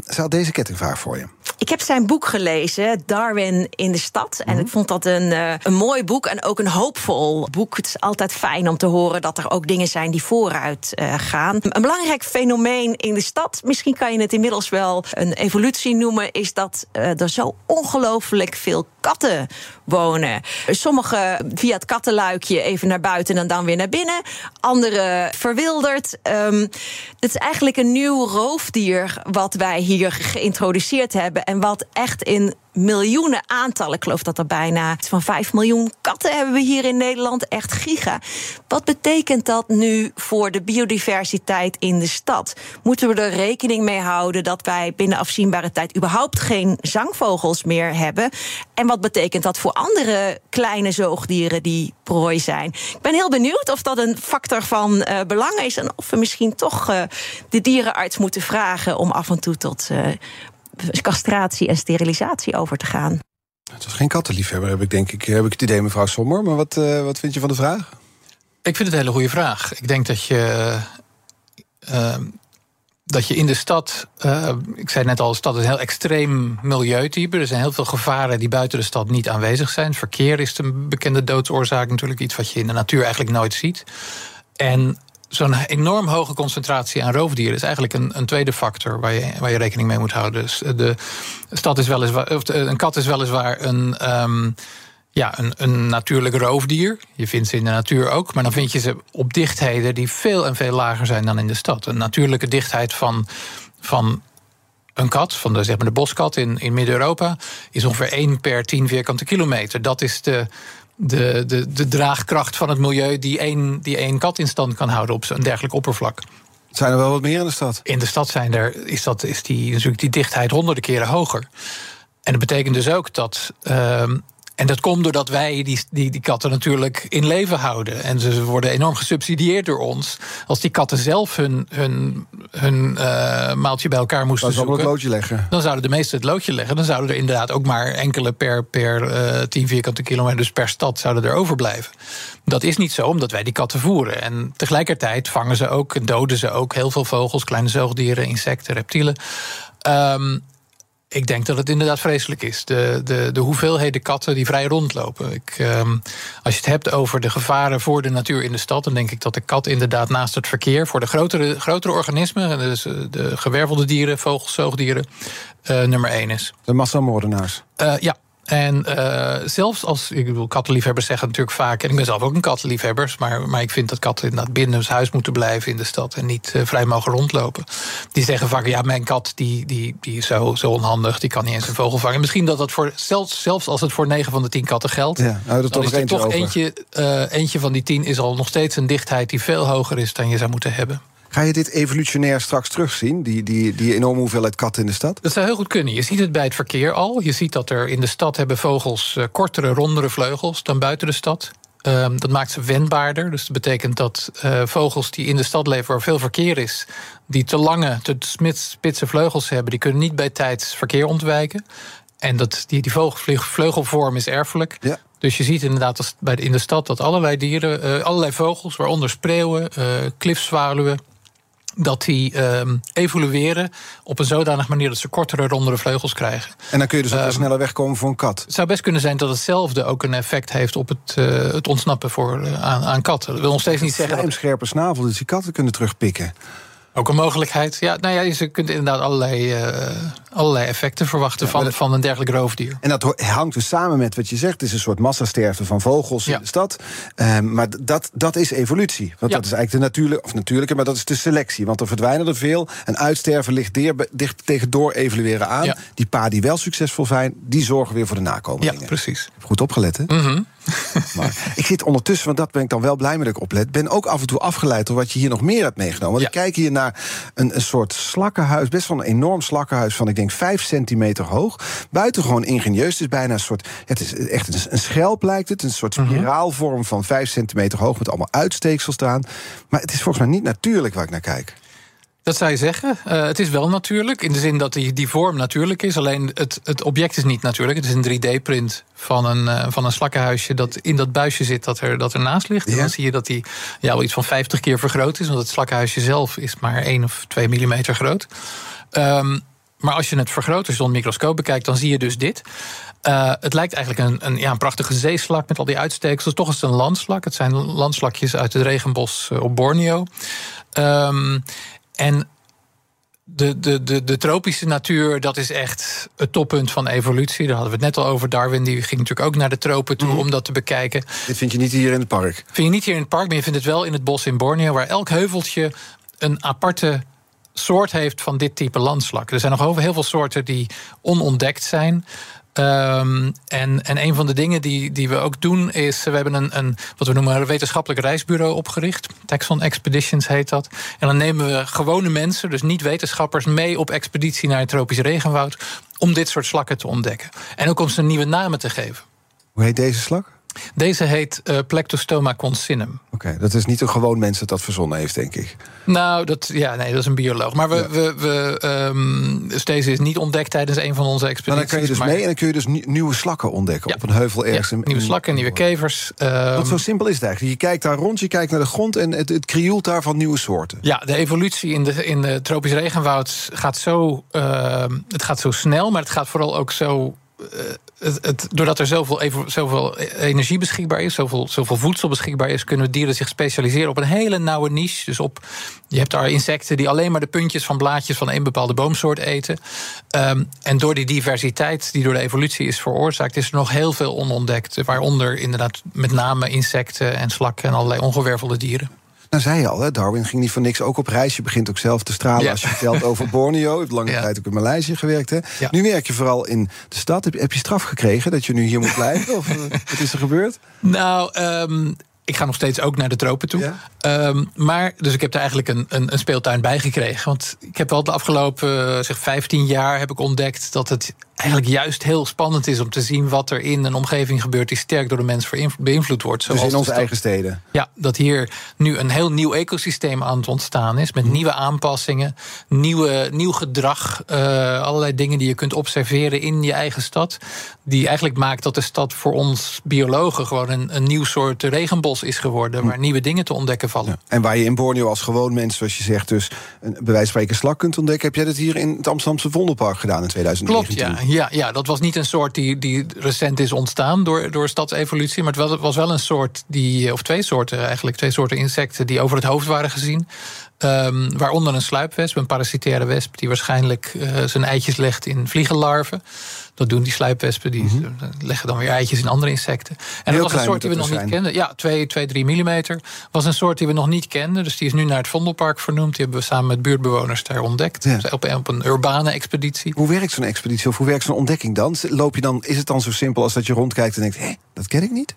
Ze had deze kettingvraag voor je. Ik heb zijn boek gelezen, Darwin in de stad. En mhm. ik vond dat een, uh, een mooi boek en ook een hoopvol boek. Het is altijd fijn om te horen dat er ook dingen zijn die vooruit uh, gaan. Een belangrijk fenomeen in de stad, misschien kan je het inmiddels wel een evolutie noemen, is dat uh, er zo ongelooflijk veel katten wonen. Sommige via het kattenluikje even naar buiten en dan weer naar binnen. Andere verwilderd. Um, het is eigenlijk een nieuw roofdier wat wij hier geïntroduceerd hebben en wat echt in miljoenen aantallen. Ik geloof dat er bijna van 5 miljoen katten hebben we hier in Nederland. Echt giga. Wat betekent dat nu voor de biodiversiteit in de stad? Moeten we er rekening mee houden dat wij binnen afzienbare tijd überhaupt geen zangvogels meer hebben? En wat betekent dat voor andere kleine zoogdieren die prooi zijn? Ik ben heel benieuwd of dat een factor van uh, belang is en of we misschien toch uh, de dierenarts moeten vragen om af en toe tot uh, castratie en sterilisatie over te gaan. Het was geen kattenliefhebber, heb ik denk ik, heb ik het idee, mevrouw Sommer. Maar wat, uh, wat vind je van de vraag? Ik vind het een hele goede vraag. Ik denk dat je. Uh, dat je in de stad, uh, ik zei net al, de stad is een heel extreem milieutype. Er zijn heel veel gevaren die buiten de stad niet aanwezig zijn. Verkeer is een bekende doodsoorzaak, natuurlijk iets wat je in de natuur eigenlijk nooit ziet. En zo'n enorm hoge concentratie aan roofdieren is eigenlijk een, een, tweede factor waar je, waar je rekening mee moet houden. Dus eh, de stad is weliswaar, of een kat is weliswaar een. Um, ja, een, een natuurlijk roofdier. Je vindt ze in de natuur ook. Maar dan vind je ze op dichtheden die veel en veel lager zijn dan in de stad. Een natuurlijke dichtheid van, van een kat, van de, zeg maar de boskat in, in Midden-Europa, is ongeveer 1 per 10 vierkante kilometer. Dat is de, de, de, de draagkracht van het milieu die één, die één kat in stand kan houden op een dergelijk oppervlak. Zijn er wel wat meer in de stad? In de stad zijn er, is, dat, is die, natuurlijk die dichtheid honderden keren hoger. En dat betekent dus ook dat uh, en dat komt doordat wij die, die, die katten natuurlijk in leven houden. En ze worden enorm gesubsidieerd door ons. Als die katten zelf hun, hun, hun uh, maaltje bij elkaar moesten dan zoeken... het loodje leggen. Dan zouden de meesten het loodje leggen. Dan zouden er inderdaad ook maar enkele per, per uh, 10 vierkante kilometer... dus per stad zouden er overblijven. Dat is niet zo, omdat wij die katten voeren. En tegelijkertijd vangen ze ook, doden ze ook heel veel vogels... kleine zoogdieren, insecten, reptielen... Um, ik denk dat het inderdaad vreselijk is. De, de, de hoeveelheden katten die vrij rondlopen. Ik, ehm, als je het hebt over de gevaren voor de natuur in de stad, dan denk ik dat de kat inderdaad naast het verkeer voor de grotere, grotere organismen, dus eh, de gewervelde dieren, vogels, zoogdieren, uh, nummer één is. De massamoordenaars. Uh, ja, en uh, zelfs als, ik bedoel, kattenliefhebbers zeggen natuurlijk vaak, en ik ben zelf ook een kattenliefhebber, maar, maar ik vind dat katten inderdaad binnen het huis moeten blijven in de stad en niet uh, vrij mogen rondlopen. Die zeggen vaak, ja, mijn kat die, die, die is zo, zo onhandig, die kan niet eens een vogel vangen. Misschien dat dat voor, zelfs, zelfs als het voor 9 van de 10 katten geldt, ja, nou, dat dan is er toch over. eentje, uh, eentje van die 10 is al nog steeds een dichtheid die veel hoger is dan je zou moeten hebben. Ga je dit evolutionair straks terugzien, die, die, die enorme hoeveelheid katten in de stad? Dat zou heel goed kunnen. Je ziet het bij het verkeer al. Je ziet dat er in de stad hebben vogels uh, kortere, rondere vleugels dan buiten de stad. Um, dat maakt ze wendbaarder. Dus dat betekent dat uh, vogels die in de stad leven waar veel verkeer is, die te lange, te spitse vleugels hebben, die kunnen niet bij tijds verkeer ontwijken. En dat, die, die vleugelvorm is erfelijk. Ja. Dus je ziet inderdaad bij in de stad dat allerlei dieren, uh, allerlei vogels, waaronder spreeuwen, uh, klifzwaluwen, dat die uh, evolueren op een zodanige manier dat ze kortere, rondere vleugels krijgen. En dan kun je dus ook uh, sneller wegkomen voor een kat. Het zou best kunnen zijn dat hetzelfde ook een effect heeft op het, uh, het ontsnappen voor, uh, aan, aan, katten. Dat wil nog steeds niet zeggen. Een scherpe snavel, dus die katten kunnen terugpikken. Ook een mogelijkheid. Ja, nou ja, je kunt inderdaad allerlei, uh, allerlei effecten verwachten van, van een dergelijk roofdier. En dat hangt dus samen met wat je zegt. Het is een soort massasterfte van vogels in de stad. Um, maar dat, dat is evolutie. Want dat is eigenlijk de natuurlijke, of natuurlijke, maar dat is de selectie. Want er verdwijnen er veel. En uitsterven ligt dicht tegen door evolueren aan. Die paar die wel succesvol zijn, die zorgen weer voor de nakomelingen. Ja, precies. Goed opgelet, hè? Mm maar ik zit ondertussen, want dat ben ik dan wel blij met dat ik oplet... ben ook af en toe afgeleid door wat je hier nog meer hebt meegenomen. Want ik kijk hier naar een, een soort slakkenhuis, best wel een enorm slakkenhuis... van, ik denk, vijf centimeter hoog. Buitengewoon ingenieus, het is bijna een soort... het is echt een schelp lijkt het, een soort mhm. spiraalvorm van vijf centimeter hoog... met allemaal uitsteeksels eraan. Maar het is volgens mij niet natuurlijk waar ik naar kijk. Dat zou je zeggen. Uh, het is wel natuurlijk, in de zin dat die, die vorm natuurlijk is. Alleen het, het object is niet natuurlijk. Het is een 3D-print van een, uh, van een slakkenhuisje dat in dat buisje zit dat, er, dat ernaast ligt. En dan zie je dat die ja, wel iets van 50 keer vergroot is. Want het slakkenhuisje zelf is maar 1 of 2 millimeter groot. Um, maar als je het vergroot, als je microscoop bekijkt, dan zie je dus dit. Uh, het lijkt eigenlijk een, een, ja, een prachtige zeeslak met al die uitsteeksels. Toch is het een landslak. Het zijn landslakjes uit het regenbos op Borneo. Um, en de, de, de, de tropische natuur, dat is echt het toppunt van evolutie. Daar hadden we het net al over. Darwin die ging natuurlijk ook naar de tropen toe mhm. om dat te bekijken. Dit vind je niet hier in het park? Vind je niet hier in het park, maar je vindt het wel in het bos in Borneo... waar elk heuveltje een aparte soort heeft van dit type landslak. Er zijn nog heel veel soorten die onontdekt zijn. Um, en, en een van de dingen die, die we ook doen is, we hebben een, een wat we noemen een wetenschappelijk reisbureau opgericht. Texon Expeditions heet dat. En dan nemen we gewone mensen, dus niet wetenschappers, mee op expeditie naar het tropisch regenwoud om dit soort slakken te ontdekken. En ook om ze nieuwe namen te geven. Hoe heet deze slak? Deze heet uh, Plectostoma consinum. Oké, dat is niet een gewoon mens dat dat verzonnen heeft, denk ik. Nou, dat, ja, nee, dat is een bioloog. Maar we, we, we, um, dus deze is niet ontdekt tijdens een van onze expedities. Maar dan kan je dus mee en dan kun je dus nieuwe slakken ontdekken op een heuvel ergens. Ja, nieuwe slakken, nieuwe kevers. Um, Want zo simpel is het eigenlijk. Je kijkt daar rond, je kijkt naar de grond en het, het krioelt daar van nieuwe soorten. Ja, de evolutie in de, in de tropisch regenwoud gaat zo, uh, het gaat zo snel, maar het gaat vooral ook zo uh, het, doordat er zoveel, zoveel energie beschikbaar is, zoveel, zoveel voedsel beschikbaar is, kunnen dieren zich specialiseren op een hele nauwe niche. Dus op, je hebt daar insecten die alleen maar de puntjes van blaadjes van een bepaalde boomsoort eten. Um, en door die diversiteit die door de evolutie is veroorzaakt, is er nog heel veel onontdekt. Waaronder inderdaad met name insecten en slakken en allerlei ongewervelde dieren. Nou, zei je al, hè, Darwin ging niet voor niks ook op reis. Je begint ook zelf te stralen als je vertelt over Borneo. Je hebt lange tijd ook in Maleisië gewerkt. Hè? Nu werk je vooral in de stad. Heb, heb, je straf gekregen dat je nu hier moet blijven? of uh, wat is er gebeurd? Nou, um, ik ga nog steeds ook naar de tropen toe. Ehm, maar, dus ik heb er eigenlijk een, een, een, speeltuin bij gekregen. Want ik heb wel de afgelopen uh, zeg 15 jaar heb ik ontdekt dat het eigenlijk juist heel spannend is om te zien wat er in een omgeving gebeurt die sterk door de mens beïnvloed wordt. Zoals dus in onze eigen steden. Ja, dat hier nu een heel nieuw ecosysteem aan het ontstaan is. Met mhm. nieuwe aanpassingen, nieuwe, nieuw gedrag. Uh, allerlei dingen die je kunt observeren in je eigen stad. Die eigenlijk maakt dat de stad voor ons biologen gewoon een, een nieuw soort regenbos is geworden. Mhm. Waar nieuwe dingen te ontdekken vallen. En waar je in Borneo als gewoon mens, zoals je zegt, dus een, bij wijze van spreken slak kunt ontdekken. Heb jij dat hier in het Amsterdamse Vondelpark gedaan in 2019? Klopt, ja. Ja, ja, dat was niet een soort die, die recent is ontstaan door, door stadsevolutie. Maar het was wel een soort die, of twee soorten eigenlijk, twee soorten insecten die over het hoofd waren gezien. Um, waaronder een sluipwesp, een parasitaire wesp, die waarschijnlijk uh, zijn eitjes legt in vliegenlarven. Dat doen die sluipwespen, die mm -hmm. leggen dan weer eitjes in andere insecten. En dat was een soort die we nog niet kenden. Ja, 2, 2 3 millimeter. Was een soort die we nog niet kenden. Dus die is nu naar het Vondelpark vernoemd. Die hebben we samen met buurtbewoners daar ontdekt. Ja. Op, op, een urbane expeditie. Hoe werkt zo'n expeditie of hoe werkt zo'n ontdekking dan? Loop je dan? Is het dan zo simpel als dat je rondkijkt en denkt: hé, dat ken ik niet?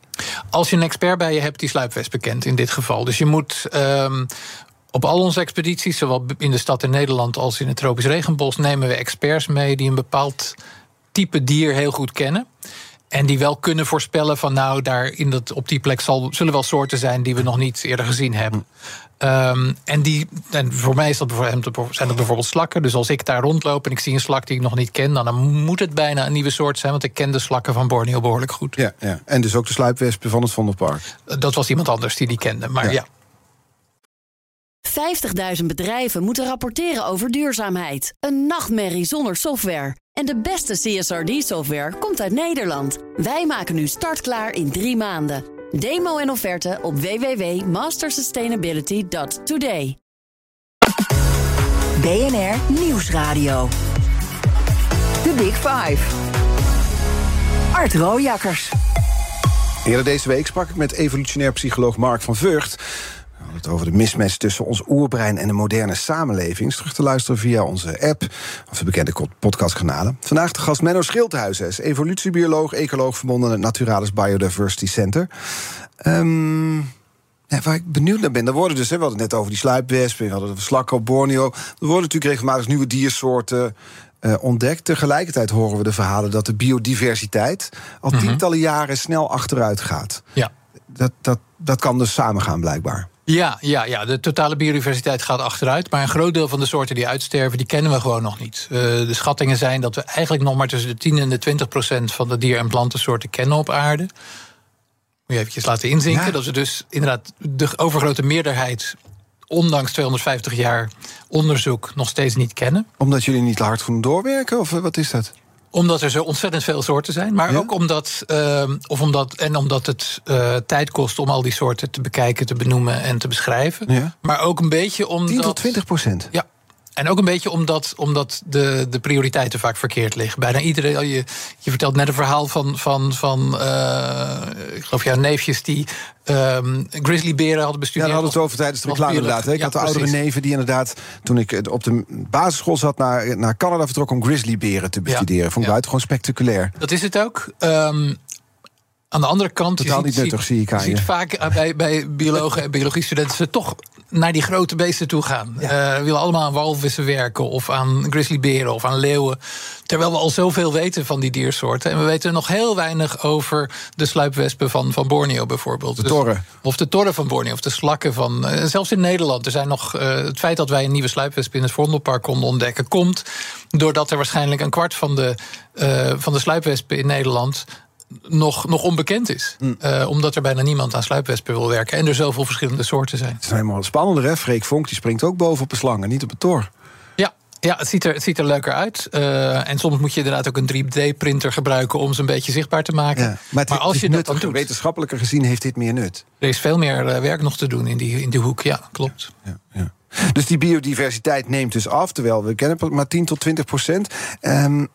Als je een expert bij je hebt die sluipwespen kent, in dit geval. Dus je moet. Um, op al onze expedities, zowel in de stad in Nederland als in het tropisch regenbos, nemen we experts mee die een bepaald type dier heel goed kennen. En die wel kunnen voorspellen van nou, daar in dat, op die plek zal, zullen wel soorten zijn die we nog niet eerder gezien hebben. Um, en, die, en voor mij is dat, zijn dat bijvoorbeeld slakken. Dus als ik daar rondloop en ik zie een slak die ik nog niet ken, dan moet het bijna een nieuwe soort zijn. Want ik ken de slakken van Borneo behoorlijk goed. Ja, ja. En dus ook de sluipwespen van het Vondelpark. Dat was iemand anders die die kende. Maar ja. 50.000 bedrijven moeten rapporteren over duurzaamheid. Een nachtmerrie zonder software. En de beste CSRD-software komt uit Nederland. Wij maken nu startklaar in drie maanden. Demo en offerte op www.mastersustainability.today. BNR Nieuwsradio. de Big Five. Art Rooijakkers. Eerder deze week sprak ik met evolutionair psycholoog Mark van Vught. Het over de mismatch tussen ons oerbrein en de moderne samenleving. Is terug te luisteren via onze app of de bekende podcastkanalen. Vandaag de gast Menno Schildhuizen. is evolutiebioloog, ecoloog verbonden aan het Naturalis Biodiversity Center. Um, ja, waar ik benieuwd naar ben, er worden dus, hè, we hadden het net over die sluipwespen, we hadden de slakken op Borneo. Er worden natuurlijk regelmatig nieuwe diersoorten uh, ontdekt. Tegelijkertijd horen we de verhalen dat de biodiversiteit al mhm. tientallen jaren snel achteruit gaat. Ja. Dat, dat, dat kan dus samengaan, blijkbaar. Ja, ja, ja, de totale biodiversiteit gaat achteruit. Maar een groot deel van de soorten die uitsterven, die kennen we gewoon nog niet. Uh, de schattingen zijn dat we eigenlijk nog maar tussen de 10 en de 20 procent van de dier- en plantensoorten kennen op aarde. Moet je eventjes laten inzinken. Dat we dus inderdaad de overgrote meerderheid ondanks 250 jaar onderzoek nog steeds niet kennen. Omdat jullie niet hard genoeg doorwerken? Of eh, wat is dat? Omdat er zo ontzettend veel soorten zijn. Maar ook omdat, uh, of omdat, en omdat het uh, tijd kost om al die soorten te bekijken, te benoemen en te beschrijven. Ja. Maar ook een beetje omdat. 10 tot 20 procent. Ja, en ook een beetje omdat, omdat de, de prioriteiten vaak verkeerd liggen. Bijna iedereen. Je, je vertelt net een verhaal van, van, van uh, ik geloof jouw neefjes die um, grizzlyberen hadden bestudeerd. Ja, daar hadden we het over tijdens de reclame inderdaad. Ik had de oudere neven die inderdaad, toen ik op de basisschool zat, naar, naar Canada vertrok om grizzlyberen te bestuderen. Ja. Vond ik ja. buitengewoon spectaculair. Dat is het ook. Um, aan de andere kant. Totaal je niet ziet, nuttig, zie ik aan je. ziet vaak uh, bij, bij biologen en biologiestudenten ze toch naar die grote beesten toe gaan. Ja. Uh, willen allemaal aan walvissen werken of aan grizzlyberen of aan leeuwen. Terwijl we al zoveel weten van die diersoorten. En we weten nog heel weinig over de sluipwespen van, van Borneo bijvoorbeeld. De dus, torren. Of de torren van Borneo, of de slakken van... Uh, zelfs in Nederland. Er zijn nog, uh, het feit dat wij een nieuwe sluipwesp in het Vondelpark konden ontdekken... komt doordat er waarschijnlijk een kwart van de, van de sluipwespen in Nederland nog, nog onbekend is. Mm. Uh, omdat er bijna niemand aan sluipwespen wil werken. En er zoveel verschillende soorten zijn. Het is helemaal spannender, hè? Freek Vonk die springt ook boven op de slang en niet op het tor. Ja, ja, het ziet er, het ziet er leuker uit. Uh, en soms moet je inderdaad ook een 3D-printer gebruiken om ze een beetje zichtbaar te maken. Ja, maar, maar, als je dat dan doet. Wetenschappelijker gezien heeft dit meer nut. Er is veel meer uh, werk nog te doen in die, in die hoek, ja, klopt. Ja, ja, dus die biodiversiteit neemt dus af, terwijl we kennen maar 10 tot 20 procent. Um,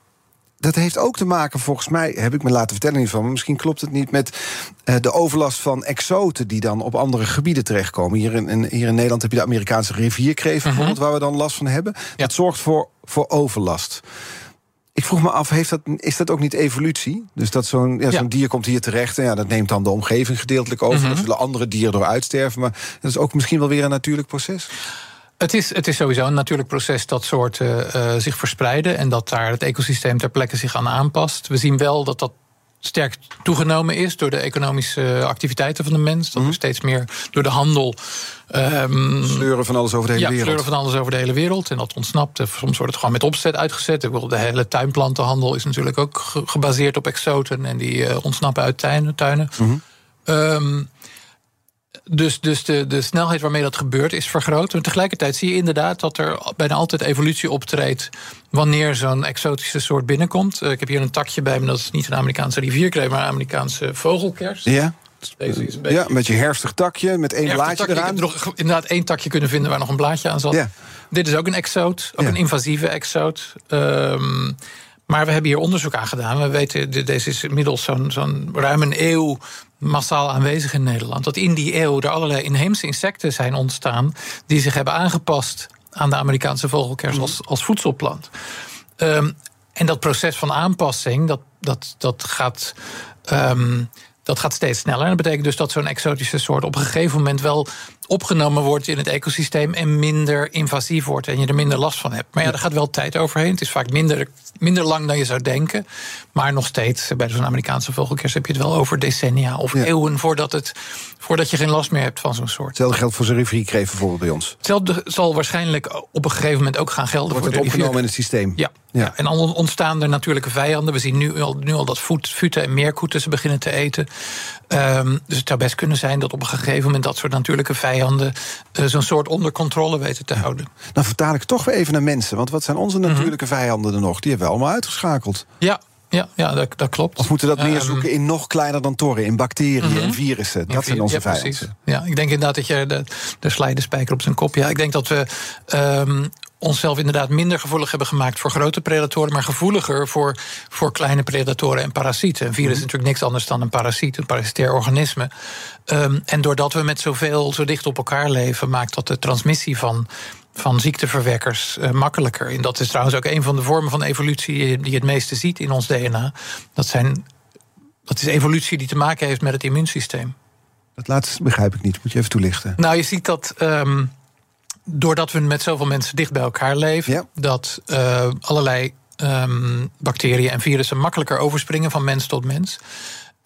dat heeft ook te maken, volgens mij, heb ik me laten vertellen hiervan, maar misschien klopt het niet, met uh, de overlast van exoten die dan op andere gebieden terechtkomen. Hier in, in hier in Nederland heb je de Amerikaanse rivierkreef mhm. bijvoorbeeld, waar we dan last van hebben. Ja. Dat zorgt voor, voor overlast. Ik vroeg me af, heeft dat, is dat ook niet evolutie? Dus dat zo'n ja, zo'n dier komt hier terecht en ja, dat neemt dan de omgeving gedeeltelijk over. -hmm. Dan zullen andere dieren door uitsterven. Maar dat is ook misschien wel weer een natuurlijk proces. Het is, het is sowieso een natuurlijk proces dat soorten uh, zich verspreiden en dat daar het ecosysteem ter plekke zich aan aanpast. We zien wel dat dat sterk toegenomen is door de economische activiteiten van de mens. Dat mm -hmm. er steeds meer door de handel. Um, sleuren van alles over de hele ja, wereld. sleuren van alles over de hele wereld. En dat ontsnapt. Soms wordt het gewoon met opzet uitgezet. De hele tuinplantenhandel is natuurlijk ook gebaseerd op exoten. En die uh, ontsnappen uit tuinen. tuinen. Mm -hmm. um, dus, dus de, de snelheid waarmee dat gebeurt is vergroot. En tegelijkertijd zie je inderdaad dat er bijna altijd evolutie optreedt wanneer zo'n exotische soort binnenkomt. Uh, ik heb hier een takje bij me, dat is niet een Amerikaanse rivierkreef, maar een Amerikaanse vogelkers. Ja. Deze is een beetje... Ja, met je herfstig takje, met één herfstig blaadje takje. eraan. Ik heb nog inderdaad één takje kunnen vinden waar nog een blaadje aan zat. Ja. Dit is ook een exoot, ook Ja. een invasieve exoot. Um, maar we hebben hier onderzoek aan gedaan. We weten, de- deze is inmiddels zo'n zo'n ruim een eeuw massaal aanwezig in Nederland. Dat in die eeuw er allerlei inheemse insecten zijn ontstaan... die zich hebben aangepast aan de Amerikaanse vogelkers als, als voedselplant. Um, en dat proces van aanpassing, dat, dat, dat gaat... Um, dat gaat steeds sneller. En dat betekent dus dat zo'n exotische soort op een gegeven moment wel opgenomen wordt in het ecosysteem en minder invasief wordt en je er minder last van hebt. Maar ja, er gaat wel tijd overheen. Het is vaak minder, minder lang dan je zou denken. Maar nog steeds, bij zo'n Amerikaanse vogelkers heb je het wel over decennia of Ja. eeuwen voordat, het, voordat je geen last meer hebt van zo'n soort. Hetzelfde geldt voor zijn rivierkreef bijvoorbeeld bij ons. Hetzelfde zal waarschijnlijk op een gegeven moment ook gaan gelden Wordt voor het de opgenomen in het systeem? Ja. Ja. ja. En dan ontstaan er natuurlijke vijanden. We zien nu al, nu al dat voet, futen en meerkoeten ze beginnen te eten. Ehm, dus het zou best kunnen zijn dat op een gegeven moment dat soort natuurlijke vijanden eh, zo'n soort onder controle weten te houden. Dan vertaal ik toch weer even naar mensen. Want wat zijn onze Mhm. natuurlijke vijanden er nog? Die hebben we allemaal uitgeschakeld. Ja, ja, ja dat, dat klopt. Of moeten we dat meer Ehm, zoeken in nog kleiner dan torren? In bacteriën Mhm. en virussen? Dat zijn Ja, onze precies. vijanden. Ja, ik denk inderdaad dat je de, de spijker op zijn kop. Ja, ik denk dat we. ehm, onszelf inderdaad minder gevoelig hebben gemaakt voor grote predatoren, maar gevoeliger voor, voor kleine predatoren en parasieten. Een virus is natuurlijk niks anders dan een parasiet, een parasitair organisme. Ehm, en doordat we met zoveel zo dicht op elkaar leven, maakt dat de transmissie van van ziekteverwekkers uh, makkelijker. En dat is trouwens ook een van de vormen van evolutie die je het meeste ziet in ons DNA. Dat, zijn, dat is evolutie die te maken heeft met het immuunsysteem. Dat laatste begrijp ik niet. Moet je even toelichten? Nou, je ziet dat um, doordat we met zoveel mensen dicht bij elkaar leven, ja. dat uh, allerlei um, bacteriën en virussen makkelijker overspringen van mens tot mens.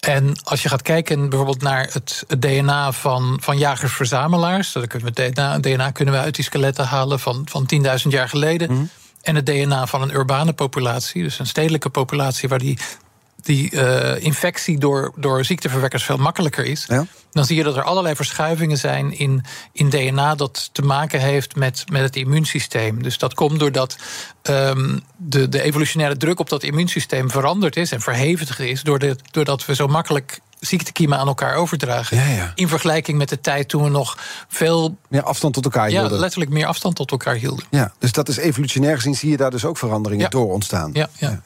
En als je gaat kijken bijvoorbeeld naar het, het DNA van, van jagers-verzamelaars, dan kunnen we DNA, DNA kunnen we uit die skeletten halen van, van 10.000 jaar geleden. Mm. En het DNA van een urbane populatie, dus een stedelijke populatie waar die die uh, infectie door, door ziekteverwekkers veel makkelijker is, ja. dan zie je dat er allerlei verschuivingen zijn in, in DNA dat te maken heeft met, met het immuunsysteem. Dus dat komt doordat um, de, de evolutionaire druk op dat immuunsysteem veranderd is en verhevigd is, doordat we zo makkelijk ziektekiemen aan elkaar overdragen. Ja, ja. In vergelijking met de tijd toen we nog veel. Meer afstand tot elkaar hielden. Ja, letterlijk meer afstand tot elkaar hielden. Ja, dus dat is evolutionair gezien, zie je daar dus ook veranderingen door ontstaan. Ja, ja.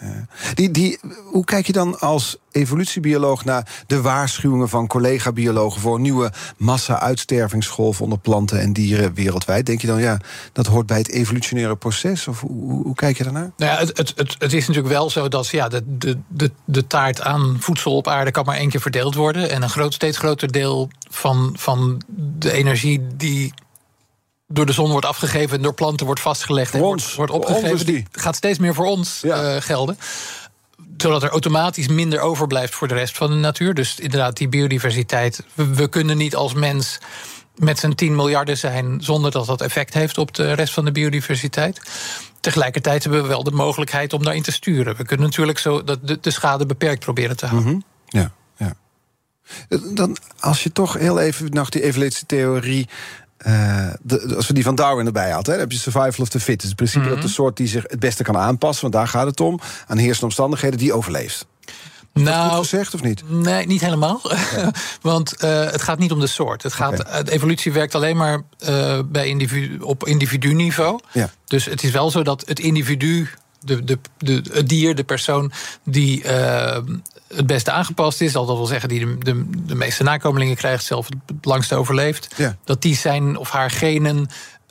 Die, die, hoe kijk je dan als evolutiebioloog naar de waarschuwingen van collega-biologen voor nieuwe massa-uitstervingsgolf onder planten en dieren wereldwijd? Denk je dan, ja, dat hoort bij het evolutionaire proces? Of hoe, hoe kijk je daarnaar? Nou ja, het, het, het, het, is natuurlijk wel zo dat ja, de, de, de, de taart aan voedsel op aarde kan maar één keer verdeeld worden. En een groot, steeds groter deel van, van de energie die door de zon wordt afgegeven en door planten wordt vastgelegd en wordt, wordt opgegeven, die gaat steeds meer voor ons ja. uh, gelden zodat er automatisch minder overblijft voor de rest van de natuur. Dus inderdaad, die biodiversiteit. We, we kunnen niet als mens met z'n 10 miljarden zijn zonder dat dat effect heeft op de rest van de biodiversiteit. Tegelijkertijd hebben we wel de mogelijkheid om daarin te sturen. We kunnen natuurlijk zo de, de schade beperkt proberen te houden. Mm -hmm. Ja. Dan, als je toch heel even nog die evolutietheorie. Uh, de, als we die van Darwin erbij hadden, heb je survival of the fittest. Het principe mm -hmm. dat de soort die zich het beste kan aanpassen, want daar gaat het om, aan heersende omstandigheden, die overleeft. Nou, goed gezegd of niet? Nee, niet helemaal. Ja. Want uh, het gaat niet om de soort. Het gaat, okay. De evolutie werkt alleen maar uh, bij individu, op individu-niveau. Ja. Dus het is wel zo dat het individu de, de, de, het dier, de persoon die uh, het beste aangepast is, al dat wil zeggen die de, de, de meeste nakomelingen krijgt, zelf het langste overleeft, ja. dat die zijn of haar genen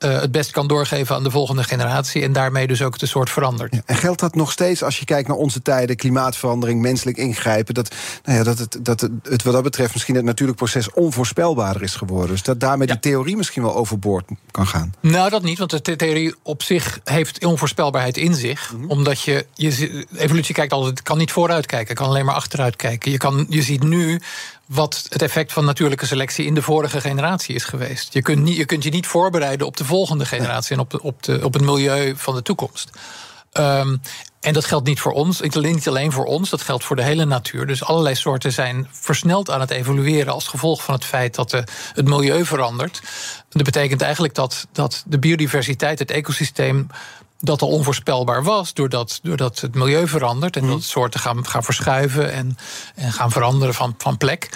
uh, het best kan doorgeven aan de volgende generatie. En daarmee dus ook de soort verandert. Ja, en geldt dat nog steeds als je kijkt naar onze tijden, klimaatverandering, menselijk ingrijpen? Dat, nou ja, dat, het, dat het, het wat dat betreft misschien het natuurlijk proces onvoorspelbaarder is geworden. Dus dat daarmee ja. de theorie misschien wel overboord kan gaan. Nou, dat niet, want de theorie op zich heeft onvoorspelbaarheid in zich. Mm -hmm. Omdat je, je. Evolutie kijkt altijd, kan niet vooruit kijken, kan alleen maar achteruit kijken. Je, kan, je ziet nu wat het effect van natuurlijke selectie in de vorige generatie is geweest. Je kunt, niet, je, kunt je niet voorbereiden op de volgende generatie en op, de, op, de, op het milieu van de toekomst. Um, en dat geldt niet voor ons, niet alleen voor ons, dat geldt voor de hele natuur. Dus allerlei soorten zijn versneld aan het evolueren als gevolg van het feit dat de, het milieu verandert. Dat betekent eigenlijk dat, dat de biodiversiteit, het ecosysteem, dat al onvoorspelbaar was, doordat, doordat het milieu verandert en mm. dat soorten gaan, gaan verschuiven en, en gaan veranderen van, van plek.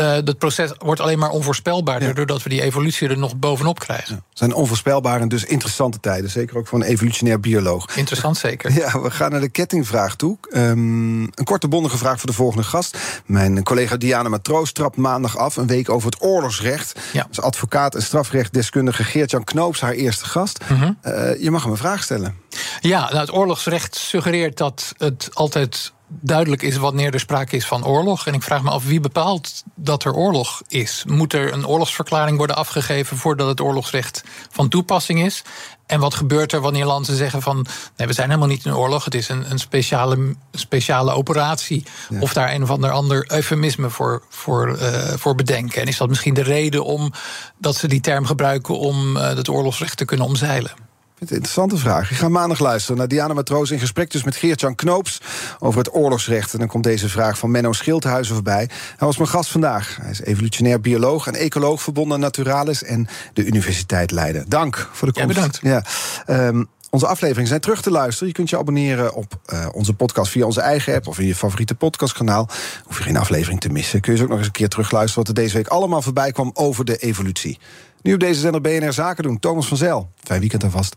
Uh, dat proces wordt alleen maar onvoorspelbaarder... Ja. doordat we die evolutie er nog bovenop krijgen. Ja. Het zijn onvoorspelbare en dus interessante tijden. Zeker ook voor een evolutionair bioloog. Interessant, zeker. Ja, we gaan naar de kettingvraag toe. Um, een korte bondige vraag voor de volgende gast. Mijn collega Diana Matroos trapt maandag af... een week over het oorlogsrecht. Ja. Als advocaat en strafrechtdeskundige Geert-Jan Knoops... haar eerste gast. Mm -hmm. uh, je mag hem een vraag stellen. Ja, nou, het oorlogsrecht suggereert dat het altijd duidelijk is wanneer er sprake is van oorlog. En ik vraag me af wie bepaalt dat er oorlog is. Moet er een oorlogsverklaring worden afgegeven voordat het oorlogsrecht van toepassing is? En wat gebeurt er wanneer landen zeggen van nee, we zijn helemaal niet in oorlog, het is een, een speciale, speciale operatie. Ja. Of daar een of ander, ander eufemisme voor, voor, uh, voor bedenken. En is dat misschien de reden om dat ze die term gebruiken om uh, het oorlogsrecht te kunnen omzeilen? Een interessante vraag. Ik ga maandag luisteren naar Diana Matroos in gesprek dus met Geert-Jan Knoops over het oorlogsrecht. En dan komt deze vraag van Menno Schildhuizen voorbij. Hij was mijn gast vandaag. Hij is evolutionair bioloog en ecoloog verbonden aan Naturalis en de Universiteit Leiden. Dank voor de komst. Ja, bedankt. Ja. Um, onze afleveringen zijn terug te luisteren. Je kunt je abonneren op uh, onze podcast via onze eigen app of in je favoriete podcastkanaal. Hoef je geen aflevering te missen. Kun je ze ook nog eens een keer terugluisteren wat er deze week allemaal voorbij kwam over de evolutie. Nu op deze zender BNR Zaken doen. Thomas van Zel. Fijn weekend alvast.